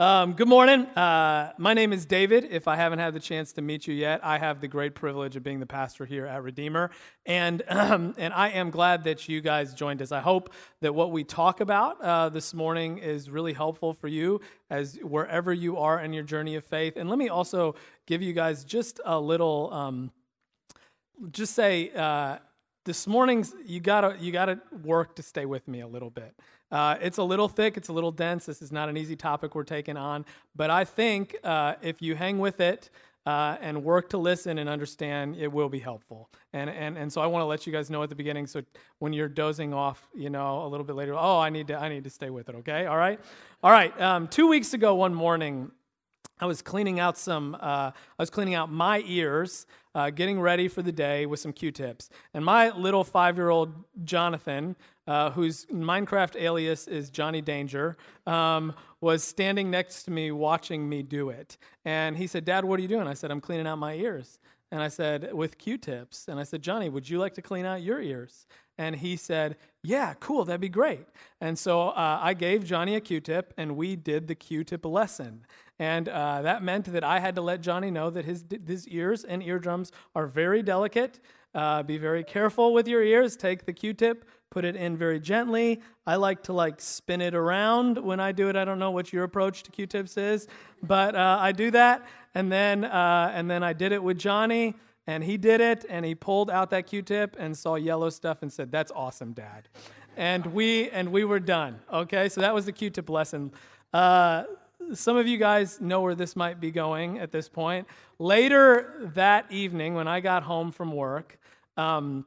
Um, good morning. Uh, my name is David. If I haven't had the chance to meet you yet, I have the great privilege of being the pastor here at Redeemer, and um, and I am glad that you guys joined us. I hope that what we talk about uh, this morning is really helpful for you as wherever you are in your journey of faith. And let me also give you guys just a little, um, just say. Uh, this morning's you gotta you gotta work to stay with me a little bit. Uh, it's a little thick it's a little dense this is not an easy topic we're taking on but i think uh, if you hang with it uh, and work to listen and understand it will be helpful. And, and, and so i want to let you guys know at the beginning so when you're dozing off you know a little bit later oh i need to i need to stay with it okay? All right? All right um, two weeks ago one morning I was cleaning out some, uh, I was cleaning out my ears, uh, getting ready for the day with some Q-tips. And my little five-year-old Jonathan, uh, whose Minecraft alias is Johnny Danger, um, was standing next to me watching me do it. And he said, Dad, what are you doing? I said, I'm cleaning out my ears. And I said, with Q-tips. And I said, Johnny, would you like to clean out your ears? And he said, Yeah, cool, that'd be great. And so uh, I gave Johnny a Q tip, and we did the Q tip lesson. And uh, that meant that I had to let Johnny know that his, his ears and eardrums are very delicate. Uh, be very careful with your ears. Take the Q tip, put it in very gently. I like to like spin it around when I do it. I don't know what your approach to Q-tips is, but uh, I do that. And then, uh, and then I did it with Johnny. And he did it, and he pulled out that Q-tip and saw yellow stuff and said, "That's awesome, Dad." And we and we were done. Okay, so that was the Q-tip lesson. Uh, some of you guys know where this might be going at this point. Later that evening, when I got home from work, um,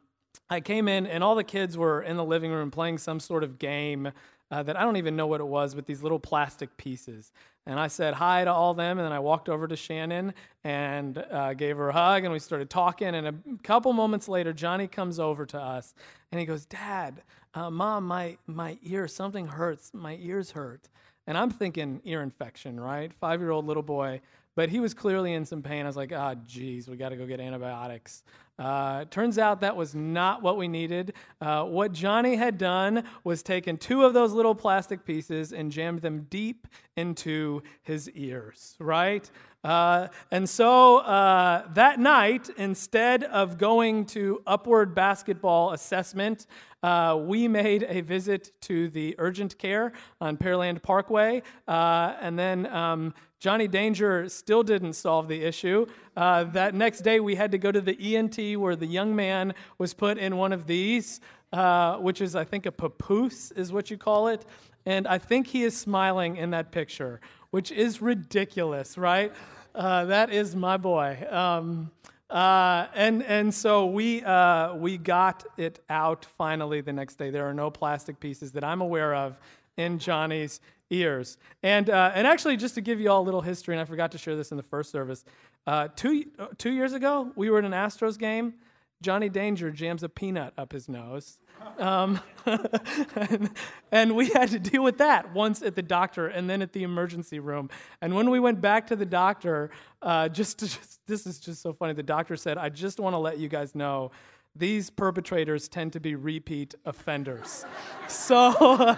I came in and all the kids were in the living room playing some sort of game uh, that I don't even know what it was with these little plastic pieces. And I said hi to all them, and then I walked over to Shannon and uh, gave her a hug, and we started talking. And a couple moments later, Johnny comes over to us, and he goes, "Dad, uh, Mom, my my ear, something hurts. My ears hurt." And I'm thinking ear infection, right? Five year old little boy. But he was clearly in some pain. I was like, ah, oh, geez, we got to go get antibiotics. Uh, turns out that was not what we needed. Uh, what Johnny had done was taken two of those little plastic pieces and jammed them deep into his ears, right? Uh, and so uh, that night, instead of going to upward basketball assessment, uh, we made a visit to the urgent care on Pearland Parkway. Uh, and then um, Johnny Danger still didn't solve the issue. Uh, that next day, we had to go to the ENT where the young man was put in one of these, uh, which is, I think, a papoose, is what you call it. And I think he is smiling in that picture, which is ridiculous, right? Uh, that is my boy. Um, uh, and, and so we, uh, we got it out finally the next day. There are no plastic pieces that I'm aware of in Johnny's ears. And, uh, and actually, just to give you all a little history, and I forgot to share this in the first service, uh, two, two years ago, we were at an Astros game. Johnny Danger jams a peanut up his nose. Um, and, and, we had to deal with that once at the doctor and then at the emergency room. And when we went back to the doctor, uh, just, just this is just so funny. The doctor said, "I just want to let you guys know." These perpetrators tend to be repeat offenders. so,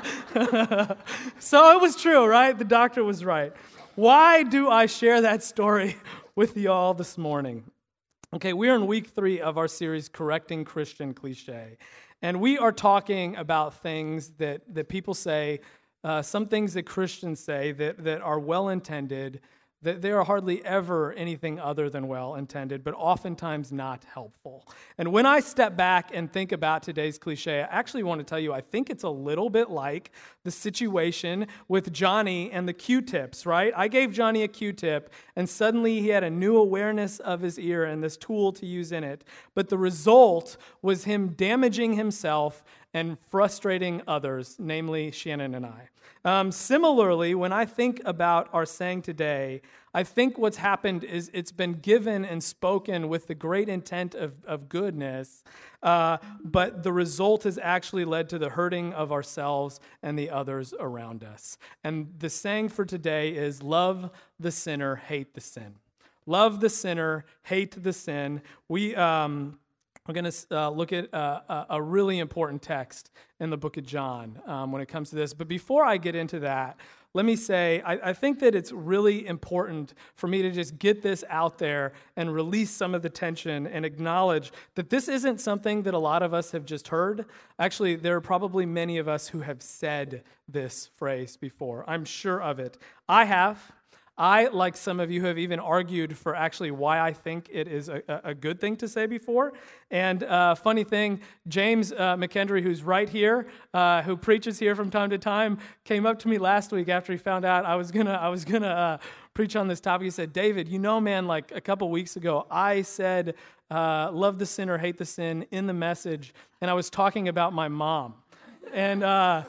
so it was true, right? The doctor was right. Why do I share that story with you all this morning? Okay, we're in week three of our series, Correcting Christian Cliche. And we are talking about things that, that people say, uh, some things that Christians say that, that are well intended, they are hardly ever anything other than well intended, but oftentimes not helpful. And when I step back and think about today's cliche, I actually want to tell you I think it's a little bit like the situation with Johnny and the Q tips, right? I gave Johnny a Q tip, and suddenly he had a new awareness of his ear and this tool to use in it. But the result was him damaging himself and frustrating others, namely Shannon and I. Um, similarly, when I think about our saying today, I think what's happened is it's been given and spoken with the great intent of, of goodness, uh, but the result has actually led to the hurting of ourselves and the others around us. And the saying for today is love the sinner, hate the sin. Love the sinner, hate the sin. We. Um, we're going to uh, look at uh, a really important text in the book of John um, when it comes to this. But before I get into that, let me say I, I, think that it's really important for me to just get this out there and release some of the tension and acknowledge that this isn't something that a lot of us have just heard. Actually, there are probably many of us who have said this phrase before. I'm sure of it. I have. I, like some of you, have even argued for actually why I think it is a, a good thing to say before. And uh, funny thing, James uh, McKendry, who's right here, uh, who preaches here from time to time, came up to me last week after he found out I was gonna I was gonna uh, preach on this topic. He said, "David, you know, man, like a couple weeks ago, I said, uh, love the sinner, hate the sin in the message, and I was talking about my mom." And uh,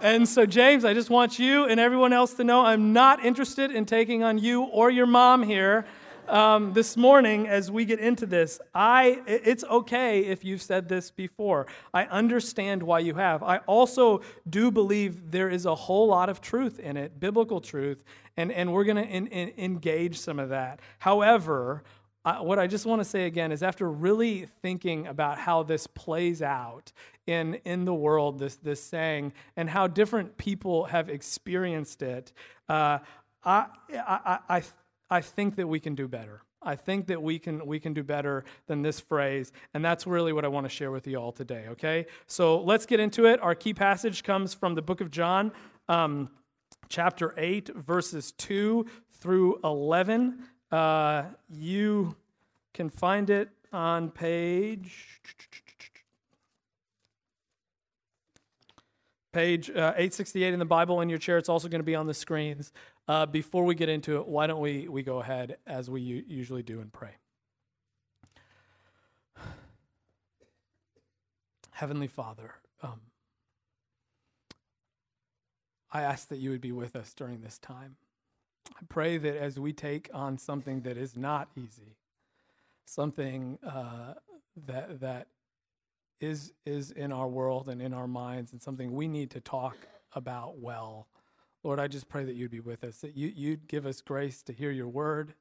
and so, James, I just want you and everyone else to know I'm not interested in taking on you or your mom here um, this morning as we get into this. I, it's okay if you've said this before. I understand why you have. I also do believe there is a whole lot of truth in it, biblical truth, and, and we're going to engage some of that. However, what I just want to say again is after really thinking about how this plays out in, in the world, this, this saying, and how different people have experienced it, uh, I, I, I, I think that we can do better. I think that we can we can do better than this phrase, and that's really what I want to share with you all today. Okay, so let's get into it. Our key passage comes from the book of John, um, chapter eight, verses two through eleven. Uh, you can find it on page page uh, 868 in the Bible in your chair. It's also going to be on the screens. Uh, before we get into it, why don't we, we go ahead as we u- usually do and pray? Heavenly Father, um, I ask that you would be with us during this time. I pray that as we take on something that is not easy, something uh, that that is is in our world and in our minds, and something we need to talk about well. Lord, I just pray that you'd be with us, that you, you'd give us grace to hear your word,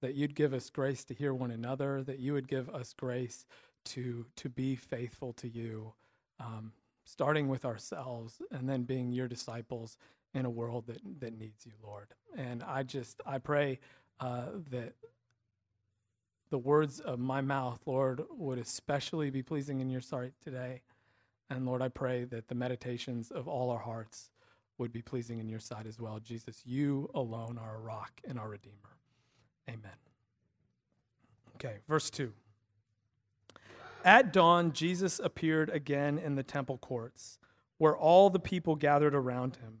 that you'd give us grace to hear one another, that you would give us grace to to be faithful to you, um, starting with ourselves and then being your disciples in a world that, that needs you, Lord. And I just, I pray uh, that the words of my mouth, Lord, would especially be pleasing in your sight today. And Lord, I pray that the meditations of all our hearts would be pleasing in your sight as well. Jesus, you alone are a rock and our Redeemer. Amen. Okay, verse 2. At dawn, Jesus appeared again in the temple courts, where all the people gathered around him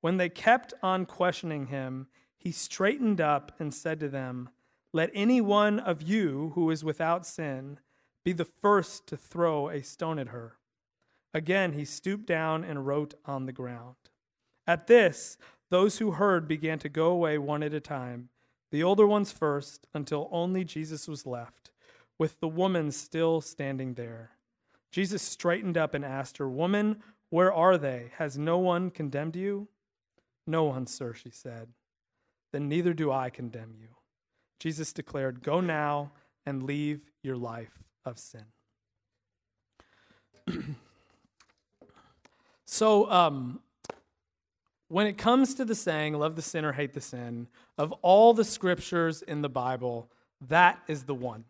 When they kept on questioning him, he straightened up and said to them, Let any one of you who is without sin be the first to throw a stone at her. Again, he stooped down and wrote on the ground. At this, those who heard began to go away one at a time, the older ones first, until only Jesus was left, with the woman still standing there. Jesus straightened up and asked her, Woman, where are they? Has no one condemned you? No one, sir, she said. Then neither do I condemn you. Jesus declared, Go now and leave your life of sin. so, um, when it comes to the saying, love the sinner, hate the sin, of all the scriptures in the Bible, that is the one.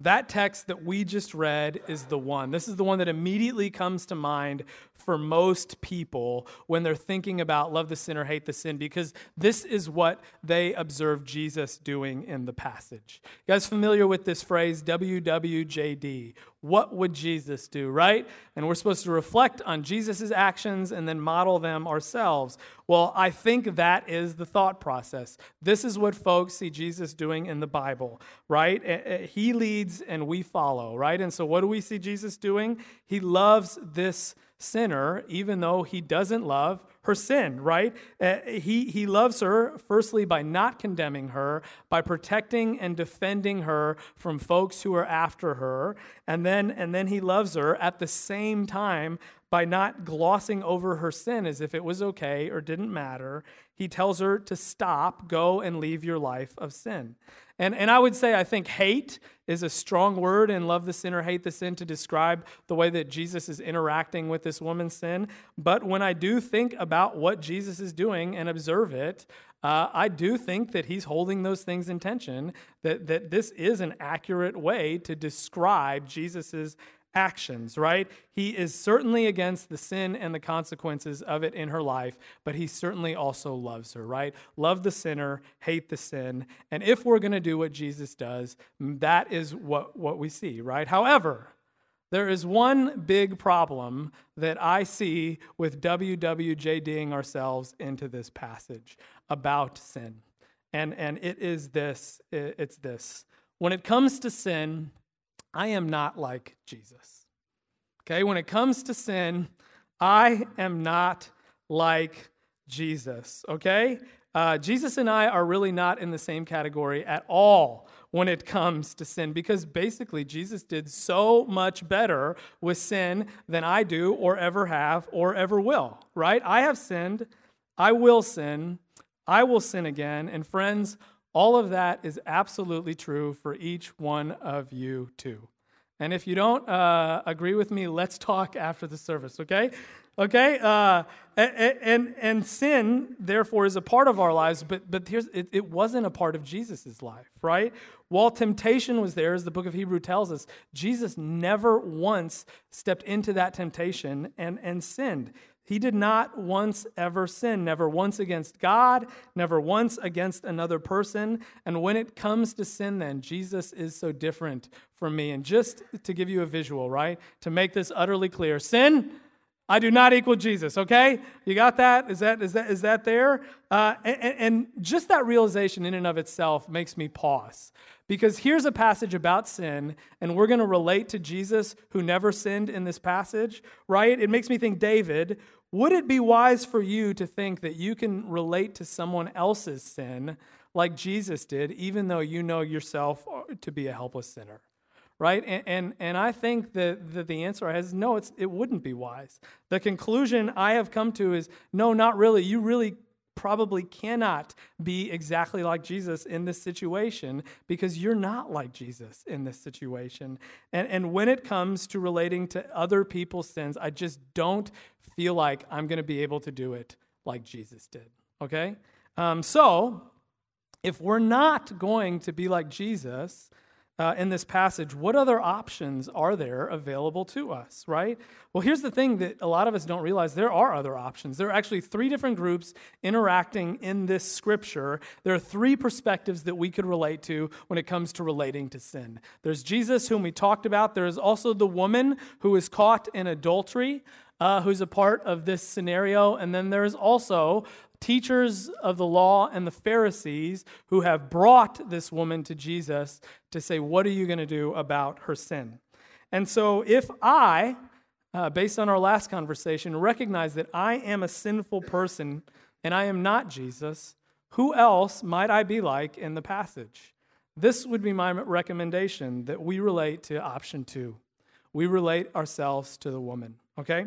That text that we just read is the one. This is the one that immediately comes to mind for most people when they're thinking about love the sinner, hate the sin, because this is what they observe Jesus doing in the passage. You guys familiar with this phrase, WWJD? What would Jesus do, right? And we're supposed to reflect on Jesus' actions and then model them ourselves. Well, I think that is the thought process. This is what folks see Jesus doing in the Bible, right? He leads and we follow, right? And so what do we see Jesus doing? He loves this sinner, even though he doesn't love her sin, right? Uh, he, he loves her, firstly, by not condemning her, by protecting and defending her from folks who are after her. And then, and then he loves her at the same time by not glossing over her sin as if it was okay or didn't matter. He tells her to stop, go and leave your life of sin. And, and I would say, I think hate is a strong word in Love the Sinner, Hate the Sin to describe the way that Jesus is interacting with this woman's sin. But when I do think about what Jesus is doing and observe it, uh, I do think that he's holding those things in tension, that, that this is an accurate way to describe Jesus' actions, right? He is certainly against the sin and the consequences of it in her life, but he certainly also loves her, right? Love the sinner, hate the sin. And if we're going to do what Jesus does, that is what, what we see, right? However, there is one big problem that I see with WWJDing ourselves into this passage about sin. And, and it is this it's this. When it comes to sin, I am not like Jesus. Okay, when it comes to sin, I am not like Jesus. Okay? Uh, Jesus and I are really not in the same category at all when it comes to sin because basically Jesus did so much better with sin than I do or ever have or ever will, right? I have sinned. I will sin. I will sin again. And friends, all of that is absolutely true for each one of you, too. And if you don't uh, agree with me, let's talk after the service, okay? Okay? Uh, and, and, and, sin, therefore, is a part of our lives, but, but here's, it, it wasn't a part of Jesus' life, right? While temptation was there, as the book of Hebrew tells us, Jesus never once stepped into that temptation and, and sinned. He did not once ever sin, never once against God, never once against another person. And when it comes to sin, then, Jesus is so different from me. And just to give you a visual, right? To make this utterly clear sin, I do not equal Jesus, okay? You got that? Is that, is that, is that there? Uh, and, and just that realization in and of itself makes me pause. Because here's a passage about sin, and we're going to relate to Jesus who never sinned in this passage, right? It makes me think, David, would it be wise for you to think that you can relate to someone else's sin like Jesus did, even though you know yourself to be a helpless sinner? Right? And, and, and I think that, the answer is no, it's, it wouldn't be wise. The conclusion I have come to is no, not really. You really probably cannot be exactly like Jesus in this situation because you're not like Jesus in this situation. And, and when it comes to relating to other people's sins, I just don't feel like I'm going to be able to do it like Jesus did. Okay? Um, so, if we're not going to be like Jesus, uh, in this passage, what other options are there available to us, right? Well, here's the thing that a lot of us don't realize there are other options. There are actually three different groups interacting in this scripture. There are three perspectives that we could relate to when it comes to relating to sin. There's Jesus, whom we talked about, there is also the woman who is caught in adultery. Uh, who's a part of this scenario. And then there's also teachers of the law and the Pharisees who have brought this woman to Jesus to say, What are you going to do about her sin? And so, if I, uh, based on our last conversation, recognize that I am a sinful person and I am not Jesus, who else might I be like in the passage? This would be my recommendation that we relate to option two. We relate ourselves to the woman, okay?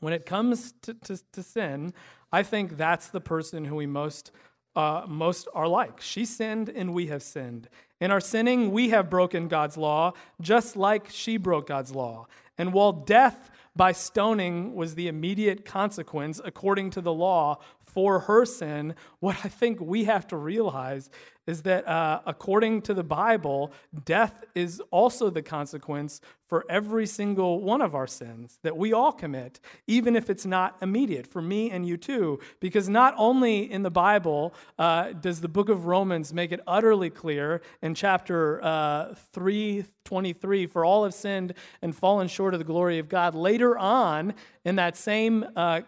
When it comes to, to, to sin, I think that's the person who we most, uh, most are like. She sinned and we have sinned. In our sinning, we have broken God's law, just like she broke God's law. And while death by stoning was the immediate consequence, according to the law, for her sin, what I think we have to realize is that uh, according to the Bible, death is also the consequence for every single one of our sins that we all commit, even if it's not immediate, for me and you too. Because not only in the Bible uh, does the book of Romans make it utterly clear in chapter uh, 323 for all have sinned and fallen short of the glory of God, later on in that same uh,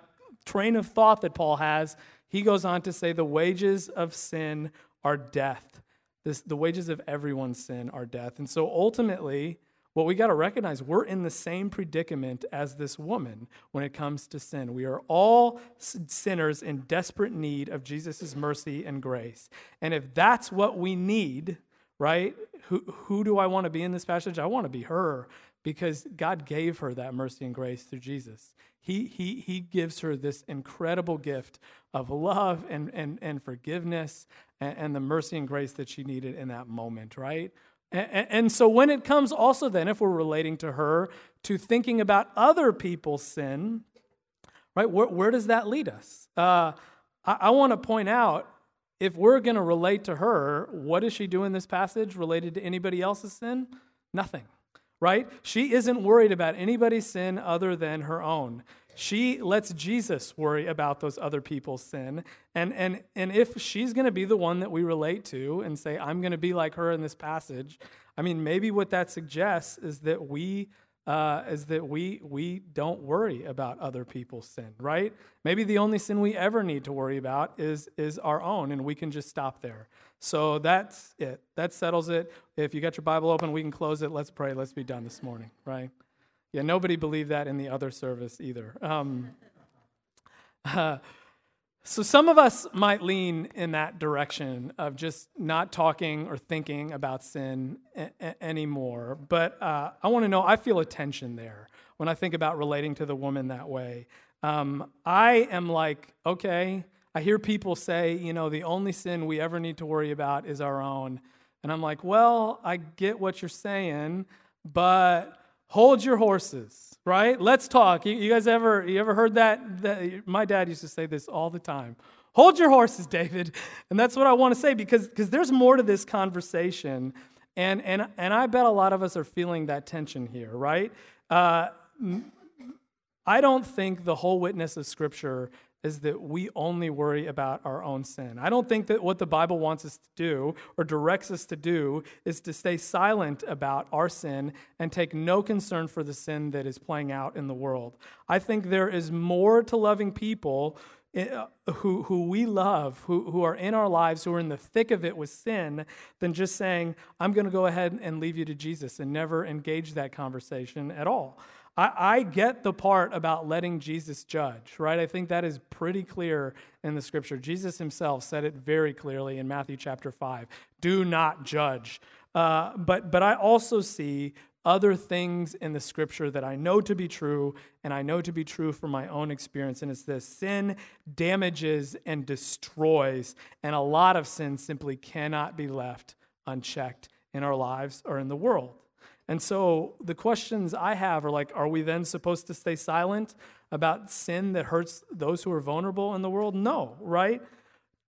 train of thought that Paul has, he goes on to say, The wages of sin are death. This, the wages of everyone's sin are death. And so ultimately, what we got to recognize, we're in the same predicament as this woman when it comes to sin. We are all sinners in desperate need of Jesus' mercy and grace. And if that's what we need, right, who, who do I want to be in this passage? I want to be her because God gave her that mercy and grace through Jesus. He, he, he gives her this incredible gift of love and, and, and forgiveness and, and the mercy and grace that she needed in that moment, right? And, so when it comes also, then, if we're relating to her, to thinking about other people's sin, right, where, where does that lead us? Uh, I, I want to point out if we're going to relate to her, what does she do in this passage related to anybody else's sin? Nothing right? She isn't worried about anybody's sin other than her own. She lets Jesus worry about those other people's sin. And, and, and if she's going to be the one that we relate to and say, I'm going to be like her in this passage, I mean, maybe what that suggests is that we uh, is that we we don't worry about other people's sin, right? Maybe the only sin we ever need to worry about is is our own, and we can just stop there. So that's it. That settles it. If you got your Bible open, we can close it. Let's pray. Let's be done this morning, right? Yeah, nobody believed that in the other service either. Um, uh, so some of us might lean in that direction of just not talking or thinking about sin a- a- anymore. But uh, I want to know, I feel a tension there when I think about relating to the woman that way. Um, I am like, okay, I hear people say, you know, the only sin we ever need to worry about is our own. And I'm like, well, I get what you're saying, but hold your horses, right? Let's talk. You, you guys ever you ever heard that, that? My dad used to say this all the time. Hold your horses, David. And that's what I want to say because because there's more to this conversation, and and and I bet a lot of us are feeling that tension here, right? Uh, I don't think the whole witness of Scripture is that we only worry about our own sin. I don't think that what the Bible wants us to do or directs us to do is to stay silent about our sin and take no concern for the sin that is playing out in the world. I think there is more to loving people eh, who, who we love, who, who are in our lives, who are in the thick of it with sin, than just saying, I'm going to go ahead and leave you to Jesus and never engage that conversation at all. I, I get the part about letting Jesus judge, right? I think that is pretty clear in the scripture. Jesus himself said it very clearly in Matthew chapter 5 do not judge. Uh, but, but I also see other things in the scripture that I know to be true, and I know to be true from my own experience. And it's this sin damages and destroys, and a lot of sin simply cannot be left unchecked in our lives or in the world. And so the questions I have are like, are we then supposed to stay silent about sin that hurts those who are vulnerable in the world? No, right?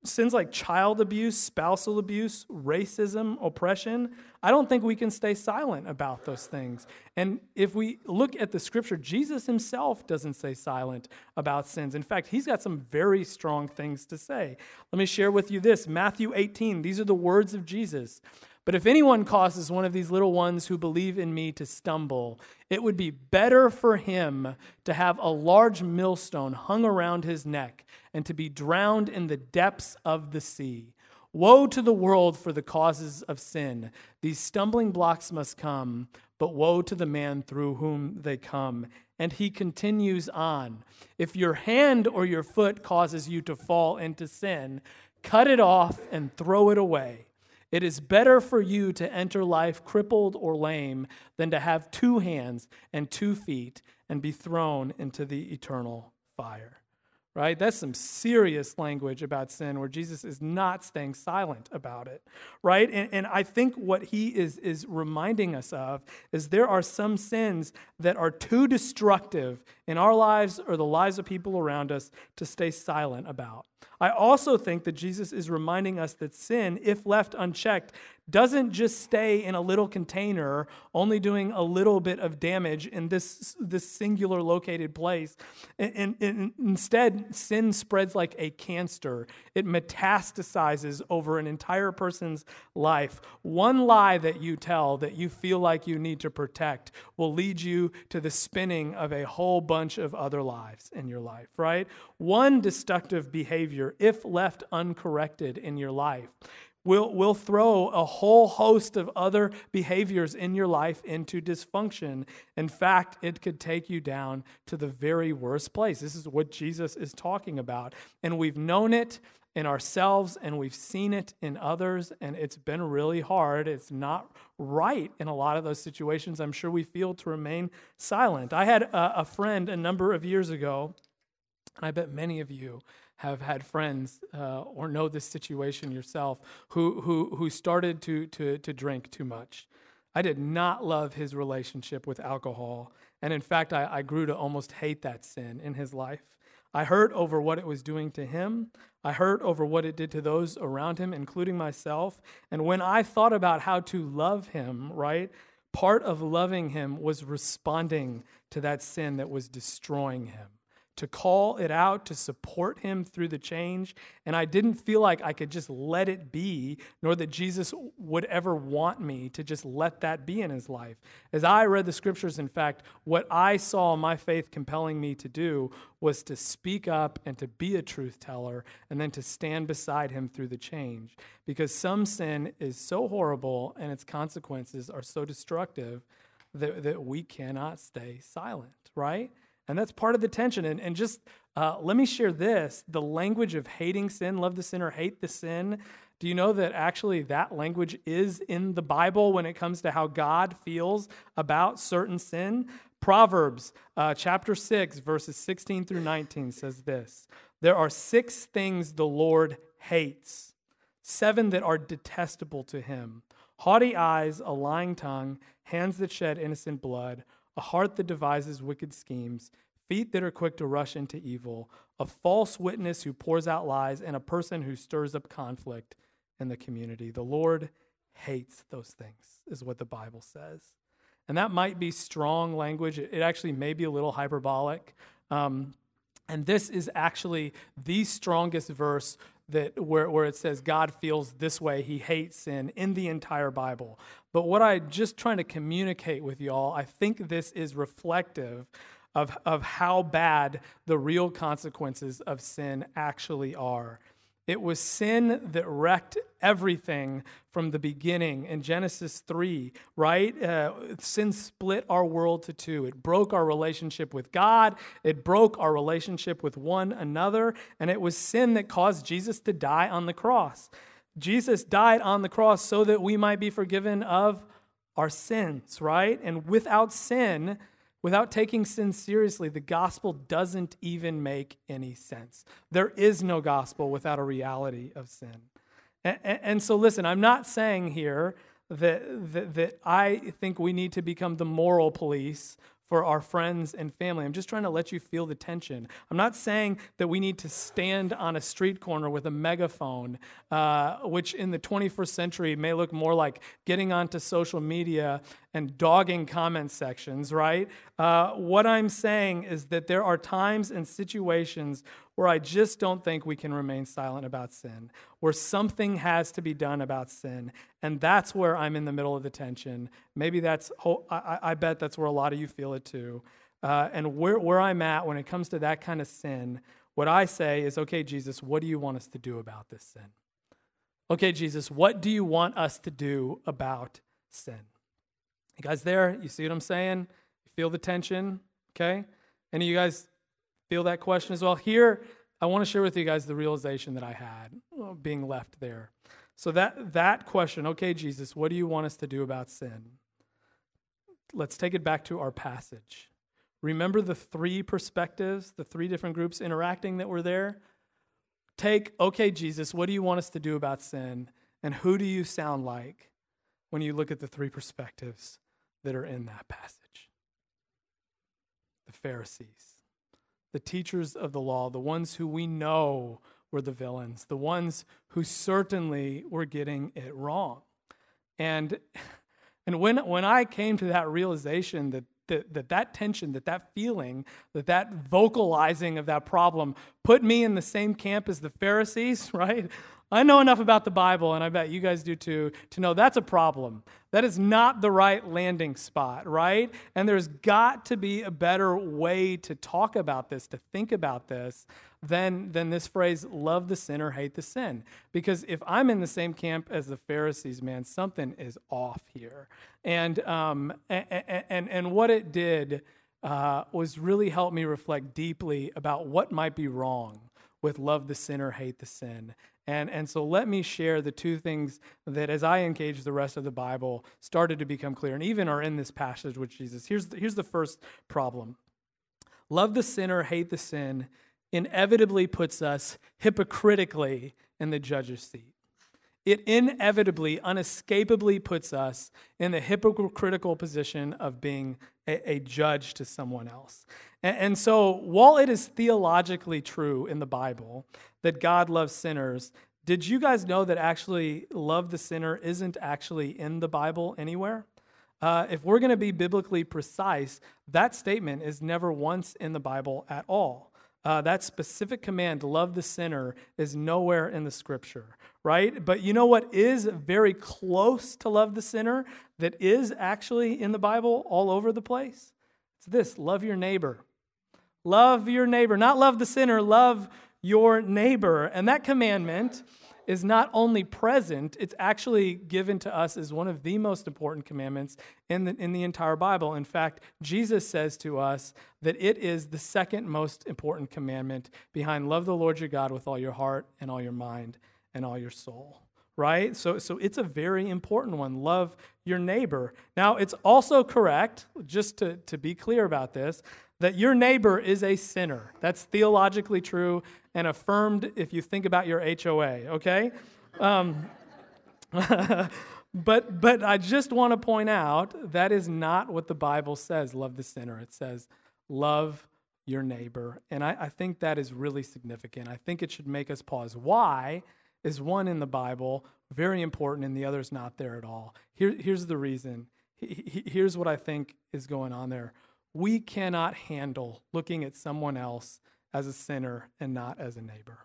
Sins like child abuse, spousal abuse, racism, oppression, I don't think we can stay silent about those things. And if we look at the scripture, Jesus himself doesn't stay silent about sins. In fact, he's got some very strong things to say. Let me share with you this Matthew 18, these are the words of Jesus. But if anyone causes one of these little ones who believe in me to stumble, it would be better for him to have a large millstone hung around his neck and to be drowned in the depths of the sea. Woe to the world for the causes of sin. These stumbling blocks must come, but woe to the man through whom they come. And he continues on. If your hand or your foot causes you to fall into sin, cut it off and throw it away. It is better for you to enter life crippled or lame than to have two hands and two feet and be thrown into the eternal fire. Right? That's some serious language about sin where Jesus is not staying silent about it. Right? And, and I think what he is, is reminding us of is there are some sins that are too destructive in our lives or the lives of people around us to stay silent about. I also think that Jesus is reminding us that sin, if left unchecked, doesn't just stay in a little container, only doing a little bit of damage in this, this singular located place. And, and, instead, sin spreads like a cancer, it metastasizes over an entire person's life. One lie that you tell that you feel like you need to protect will lead you to the spinning of a whole bunch of other lives in your life, right? One destructive behavior, if left uncorrected in your life, will will throw a whole host of other behaviors in your life into dysfunction. In fact, it could take you down to the very worst place. This is what Jesus is talking about. And we've known it in ourselves and we've seen it in others, and it's been really hard. It's not right in a lot of those situations. I'm sure we feel to remain silent. I had a, a friend a number of years ago, and I bet many of you have had friends uh, or know this situation yourself who, who, who started to, to, to drink too much. I did not love his relationship with alcohol. And in fact, I, I grew to almost hate that sin in his life. I hurt over what it was doing to him. I hurt over what it did to those around him, including myself. And when I thought about how to love him, right, part of loving him was responding to that sin that was destroying him to call it out, to support him through the change. And I didn't feel like I could just let it be, nor that Jesus would ever want me to just let that be in his life. As I read the scriptures, in fact, what I saw my faith compelling me to do was to speak up and to be a truth teller and then to stand beside him through the change. Because some sin is so horrible and its consequences are so destructive that, that we cannot stay silent, right? And that's part of the tension. And, and just uh, let me share this the language of hating sin, love the sinner, hate the sin. Do you know that actually that language is in the Bible when it comes to how God feels about certain sin? Proverbs uh, chapter 6, verses 16 through 19 says this There are six things the Lord hates, seven that are detestable to him haughty eyes, a lying tongue, hands that shed innocent blood a heart that devises wicked schemes, feet that are quick to rush into evil, a false witness who pours out lies, and a person who stirs up conflict in the community. The Lord hates those things, is what the Bible says. And that might be strong language. It actually may be a little hyperbolic. Um, and this is actually the strongest verse that where, where it says God feels this way, he hates sin in the entire Bible. But what I just trying to communicate with y'all, I think this is reflective of, of how bad the real consequences of sin actually are. It was sin that wrecked everything from the beginning in Genesis 3, right? Uh, sin split our world to two. It broke our relationship with God, it broke our relationship with one another, and it was sin that caused Jesus to die on the cross. Jesus died on the cross so that we might be forgiven of our sins, right? And without sin, Without taking sin seriously, the gospel doesn't even make any sense. There is no gospel without a reality of sin. And, and so, listen, I'm not saying here that, that, that I think we need to become the moral police for our friends and family. I'm just trying to let you feel the tension. I'm not saying that we need to stand on a street corner with a megaphone, uh, which in the 21st century may look more like getting onto social media and dogging comment sections, right? Uh, what I'm saying is that there are times and situations where I just don't think we can remain silent about sin, where something has to be done about sin. And that's where I'm in the middle of the tension. Maybe that's, I, bet that's where a lot of you feel it too. Uh, and where, where I'm at when it comes to that kind of sin, what I say is, okay, Jesus, what do you want us to do about this sin? Okay, Jesus, what do you want us to do about sin? You guys there? You see what I'm saying? You feel the tension? Okay? Any of you guys feel that question as well? Here, I want to share with you guys the realization that I had uh, being left there. So that that question, okay, Jesus, what do you want us to do about sin? Let's take it back to our passage. Remember the three perspectives, the three different groups interacting that were there? Take, okay, Jesus, what do you want us to do about sin? And who do you sound like when you look at the three perspectives? that are in that passage the Pharisees. The teachers of the law, the ones who we know were the villains, the ones who certainly were getting it wrong. And, and when, when I came to that realization that that, that that tension, that that feeling, that that vocalizing of that problem put me in the same camp as the Pharisees, right? I know enough about the Bible, and I bet you guys do too, to know that's a problem. That is not the right landing spot, right? And there's got to be a better way to talk about this, to think about this, than, than this phrase, love the sinner, hate the sin. Because if I'm in the same camp as the Pharisees, man, something is off here. And, um, and, and, and what it did uh, was really help me reflect deeply about what might be wrong with love the sinner, hate the sin. And, and so let me share the two things that, as I engage the rest of the Bible, started to become clear and even are in this passage with Jesus. Here's the, here's the first problem love the sinner, hate the sin inevitably puts us hypocritically in the judge's seat. It inevitably, unescapably puts us in the hypocritical position of being a, a judge to someone else. And, and so, while it is theologically true in the Bible that God loves sinners, did you guys know that actually love the sinner isn't actually in the Bible anywhere? Uh, if we're going to be biblically precise, that statement is never once in the Bible at all. Uh, that specific command, love the sinner, is nowhere in the scripture, right? But you know what is very close to love the sinner that is actually in the Bible all over the place? It's this love your neighbor. Love your neighbor. Not love the sinner, love your neighbor. And that commandment is not only present, it's actually given to us as one of the most important commandments in the, in the entire Bible. In fact, Jesus says to us that it is the second most important commandment behind love the Lord your God with all your heart and all your mind and all your soul. Right? So, so it's a very important one. Love your neighbor. Now, it's also correct, just to, to be clear about this, that your neighbor is a sinner. That's theologically true and affirmed if you think about your HOA, okay? Um, but, but I just want to point out that is not what the Bible says love the sinner. It says love your neighbor. And I, I think that is really significant. I think it should make us pause. Why is one in the Bible very important and the other is not there at all? Here, here's the reason. Here's what I think is going on there. We cannot handle looking at someone else as a sinner and not as a neighbor.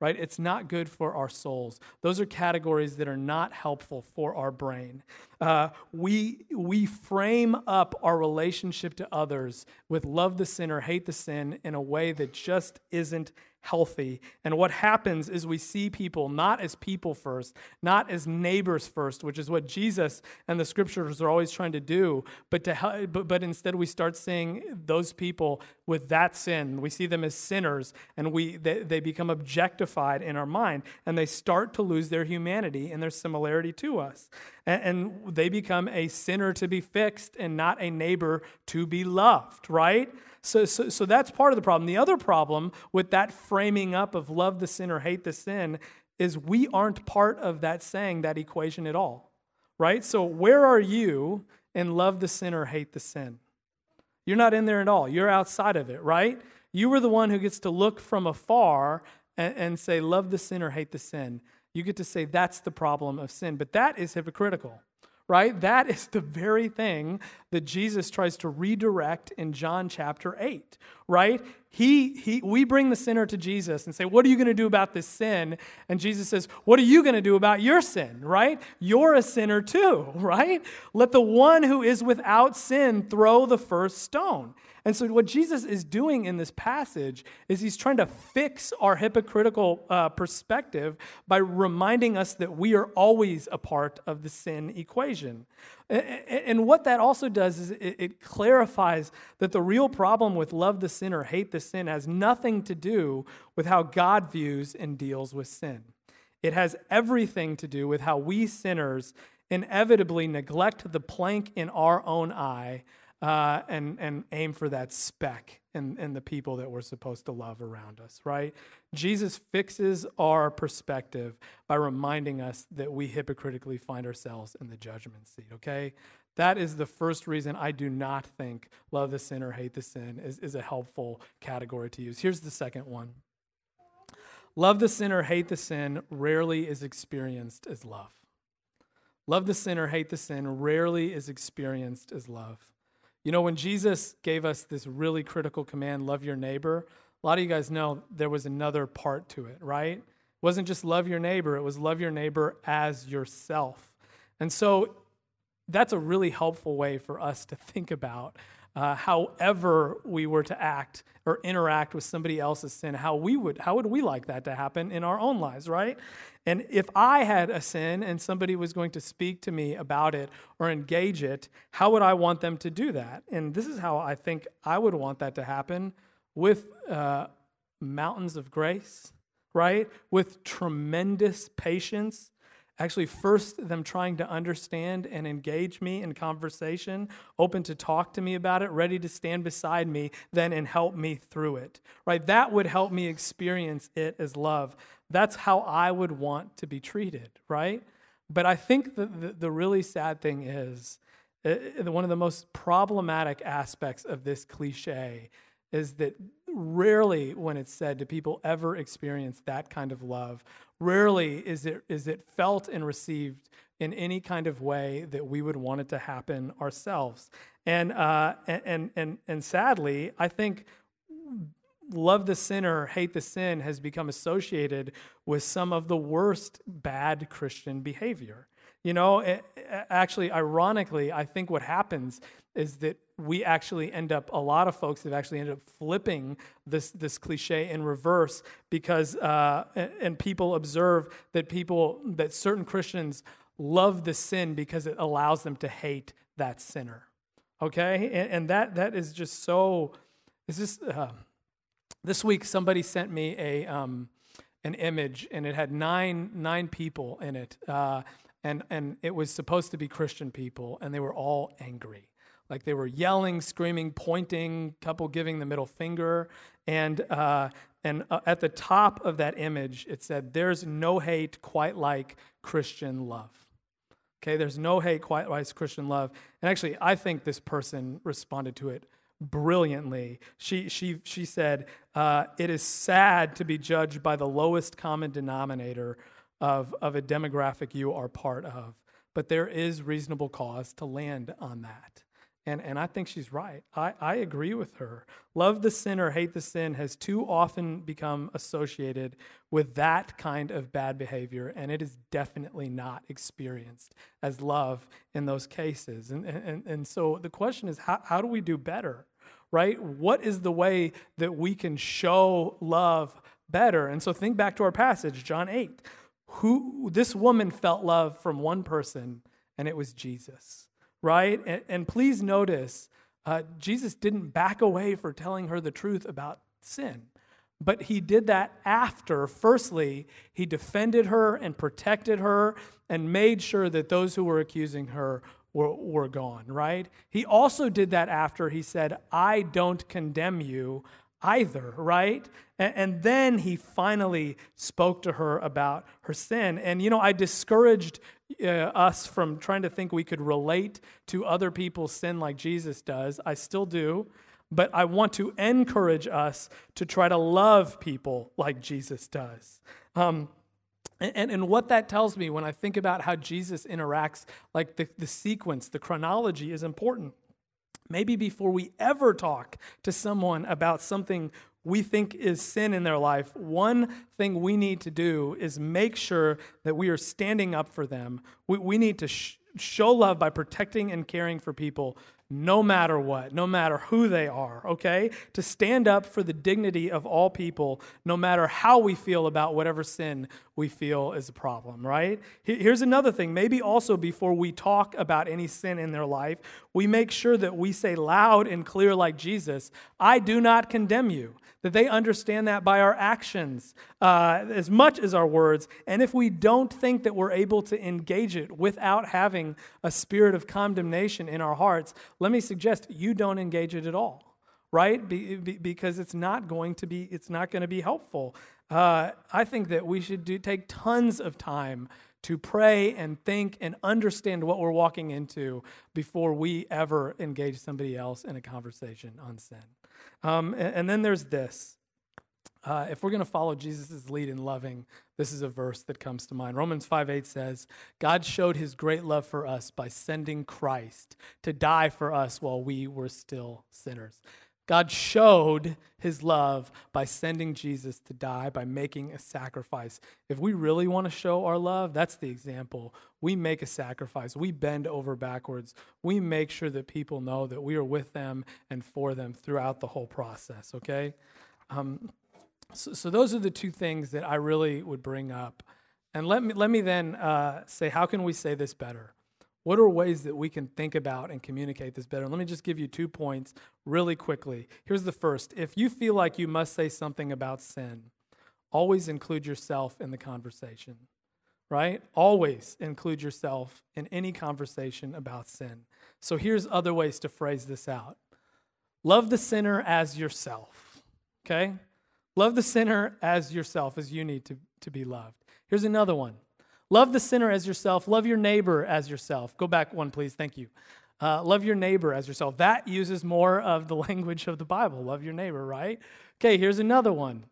Right? It's not good for our souls. Those are categories that are not helpful for our brain. Uh, we, we frame up our relationship to others with love the sinner, hate the sin in a way that just isn't healthy. And what happens is we see people not as people first, not as neighbors first, which is what Jesus and the scriptures are always trying to do, but to but, but instead we start seeing those people with that sin. We see them as sinners and we they, they become objectified in our mind and they start to lose their humanity and their similarity to us. And, and they become a sinner to be fixed and not a neighbor to be loved, right? So, so, so that's part of the problem. The other problem with that framing up of love the sinner, hate the sin is we aren't part of that saying, that equation at all, right? So, where are you in love the sinner, hate the sin? You're not in there at all. You're outside of it, right? You were the one who gets to look from afar and, and say, love the sinner, hate the sin. You get to say, that's the problem of sin. But that is hypocritical right? That is the very thing that Jesus tries to redirect in John chapter 8, right? He, he, we bring the sinner to Jesus and say, What are you going to do about this sin? And Jesus says, What are you going to do about your sin, right? You're a sinner too, right? Let the one who is without sin throw the first stone. And so, what Jesus is doing in this passage is he's trying to fix our hypocritical uh, perspective by reminding us that we are always a part of the sin equation. And what that also does is it clarifies that the real problem with love the sin or hate the sin has nothing to do with how God views and deals with sin. It has everything to do with how we sinners inevitably neglect the plank in our own eye uh, and, and aim for that speck in, in the people that we're supposed to love around us, right? Jesus fixes our perspective by reminding us that we hypocritically find ourselves in the judgment seat, okay? That is the first reason I do not think love the sin or hate the sin is, is a helpful category to use. Here's the second one Love the sin or hate the sin rarely is experienced as love. Love the sin or hate the sin rarely is experienced as love. You know, when Jesus gave us this really critical command, love your neighbor, a lot of you guys know there was another part to it, right? It wasn't just love your neighbor, it was love your neighbor as yourself. And so that's a really helpful way for us to think about uh, however we were to act or interact with somebody else's sin, how we would, how would we like that to happen in our own lives, right? And if I had a sin and somebody was going to speak to me about it or engage it, how would I want them to do that? And this is how I think I would want that to happen with uh, mountains of grace, right? With tremendous patience actually first them trying to understand and engage me in conversation open to talk to me about it ready to stand beside me then and help me through it right? That would help me experience it as love. That's how i would want to be treated right? But i think the, the, the really sad thing is uh, one of the most problematic aspects of this cliche is that rarely when it's said do people ever experience that kind of love Rarely is it, is it felt and received in any kind of way that we would want it to happen ourselves. And, uh, and, and, and sadly, I think love the sinner, hate the sin has become associated with some of the worst bad Christian behavior. You know, it, actually, ironically, I think what happens is that we actually end up, a lot of folks have actually ended up flipping this, this cliche in reverse because, uh, and people observe that people, that certain Christians love the sin because it allows them to hate that sinner. Okay? And, and that, that is just so, it's just, uh, this week somebody sent me a, um, an image and it had nine, nine people in it. Uh, and, and it was supposed to be Christian people, and they were all angry. Like they were yelling, screaming, pointing, couple giving the middle finger. And, uh, and uh, at the top of that image, it said, There's no hate quite like Christian love. Okay, there's no hate quite like Christian love. And actually, I think this person responded to it brilliantly. She, she, she said, uh, It is sad to be judged by the lowest common denominator of, of a demographic you are part of, but there is reasonable cause to land on that. And, and I think she's right. I, I agree with her. Love the sin or hate the sin has too often become associated with that kind of bad behavior, and it is definitely not experienced as love in those cases. And, and, and so the question is how, how do we do better, right? What is the way that we can show love better? And so think back to our passage, John 8. Who, this woman felt love from one person, and it was Jesus right? And, and please notice, uh, Jesus didn't back away for telling her the truth about sin. But he did that after, firstly, he defended her and protected her and made sure that those who were accusing her were, were gone, right? He also did that after he said, I don't condemn you either, right? And, and, then he finally spoke to her about her sin. And, you know, I discouraged uh, us from trying to think we could relate to other people's sin like Jesus does. I still do. But I want to encourage us to try to love people like Jesus does. Um, and, and what that tells me when I think about how Jesus interacts, like the, the sequence, the chronology is important. Maybe before we ever talk to someone about something we think is sin in their life, one thing we need to do is make sure that we are standing up for them. We, we need to sh- show love by protecting and caring for people no matter what, no matter who they are, okay? To stand up for the dignity of all people, no matter how we feel about whatever sin we feel is a problem, right? Here's another thing. Maybe also before we talk about any sin in their life, we make sure that we say loud and clear, like Jesus, I do not condemn you that they understand that by our actions uh, as much as our words. And if we don't think that we're able to engage it without having a spirit of condemnation in our hearts, let me suggest you don't engage it at all right be, be, because it's not going to be it's not going to be helpful uh, i think that we should do, take tons of time to pray and think and understand what we're walking into before we ever engage somebody else in a conversation on sin. Um, and, and, then there's this. Uh, if we're going to follow Jesus' lead in loving, this is a verse that comes to mind. Romans 5 8 says, God showed his great love for us by sending Christ to die for us while we were still sinners. God showed his love by sending Jesus to die, by making a sacrifice. If we really want to show our love, that's the example. We make a sacrifice. We bend over backwards. We make sure that people know that we are with them and for them throughout the whole process, okay? Um, so, so, those are the two things that I really would bring up. And let me, let me then uh, say, how can we say this better? What are ways that we can think about and communicate this better? Let me just give you two points really quickly. Here's the first if you feel like you must say something about sin, always include yourself in the conversation, right? Always include yourself in any conversation about sin. So here's other ways to phrase this out love the sinner as yourself, okay? Love the sinner as yourself, as you need to, to be loved. Here's another one Love the sinner as yourself. Love your neighbor as yourself. Go back one, please. Thank you. Uh, love your neighbor as yourself. That uses more of the language of the Bible. Love your neighbor, right? Okay, here's another one.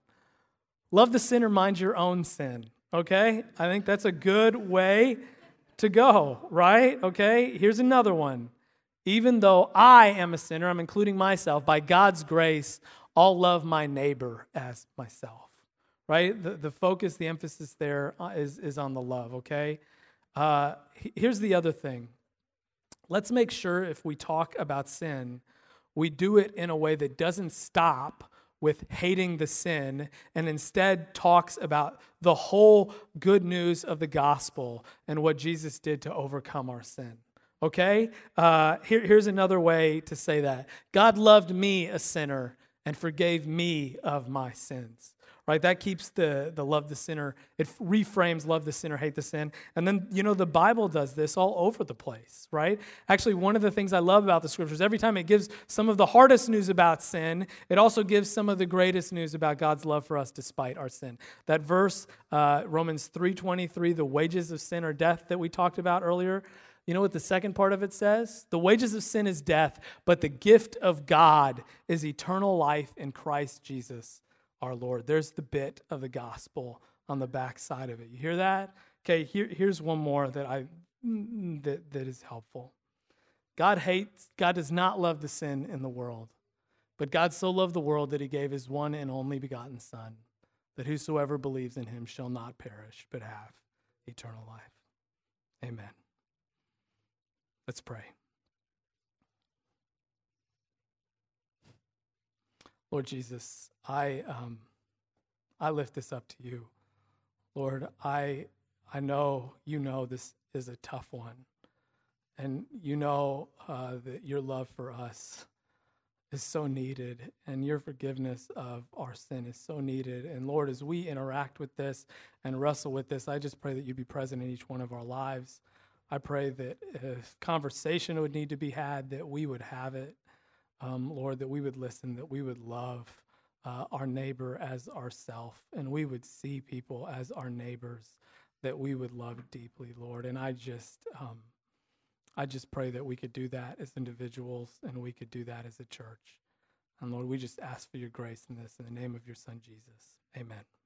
Love the sinner, mind your own sin. Okay? I think that's a good way to go, right? Okay, here's another one. Even though I am a sinner, I'm including myself, by God's grace, I'll love my neighbor as myself right? The, the focus, the emphasis there uh, is, is on the love, okay? Uh, here's the other thing. Let's make sure if we talk about sin, we do it in a way that doesn't stop with hating the sin and instead talks about the whole good news of the gospel and what Jesus did to overcome our sin. Okay? Uh, here, here's another way to say that God loved me, a sinner, and forgave me of my sins right? That keeps the, the love the sinner, it reframes love the sinner, hate the sin. And then, you know, the Bible does this all over the place, right? Actually, one of the things I love about the scriptures, every time it gives some of the hardest news about sin, it also gives some of the greatest news about God's love for us despite our sin. That verse, uh, Romans 3.23, the wages of sin are death that we talked about earlier, you know what the second part of it says? The wages of sin is death, but the gift of God is eternal life in Christ Jesus our Lord. There's the bit of the gospel on the back side of it. You hear that? Okay, here, here's one more that I mm, that, that is helpful. God hates, God does not love the sin in the world, but God so loved the world that he gave his one and only begotten Son, that whosoever believes in him shall not perish, but have eternal life. Amen. Let's pray. Lord Jesus, I, um, I lift this up to you. Lord, I, I know you know this is a tough one. And you know uh, that your love for us is so needed, and your forgiveness of our sin is so needed. And Lord, as we interact with this and wrestle with this, I just pray that you'd be present in each one of our lives. I pray that if conversation would need to be had, that we would have it um, Lord, that we would listen, that we would love uh, our neighbor as ourself, and we would see people as our neighbors that we would love deeply, Lord. And I just, um, I just pray that we could do that as individuals, and we could do that as a church. And Lord, we just ask for your grace in this in the name of your Son Jesus. Amen.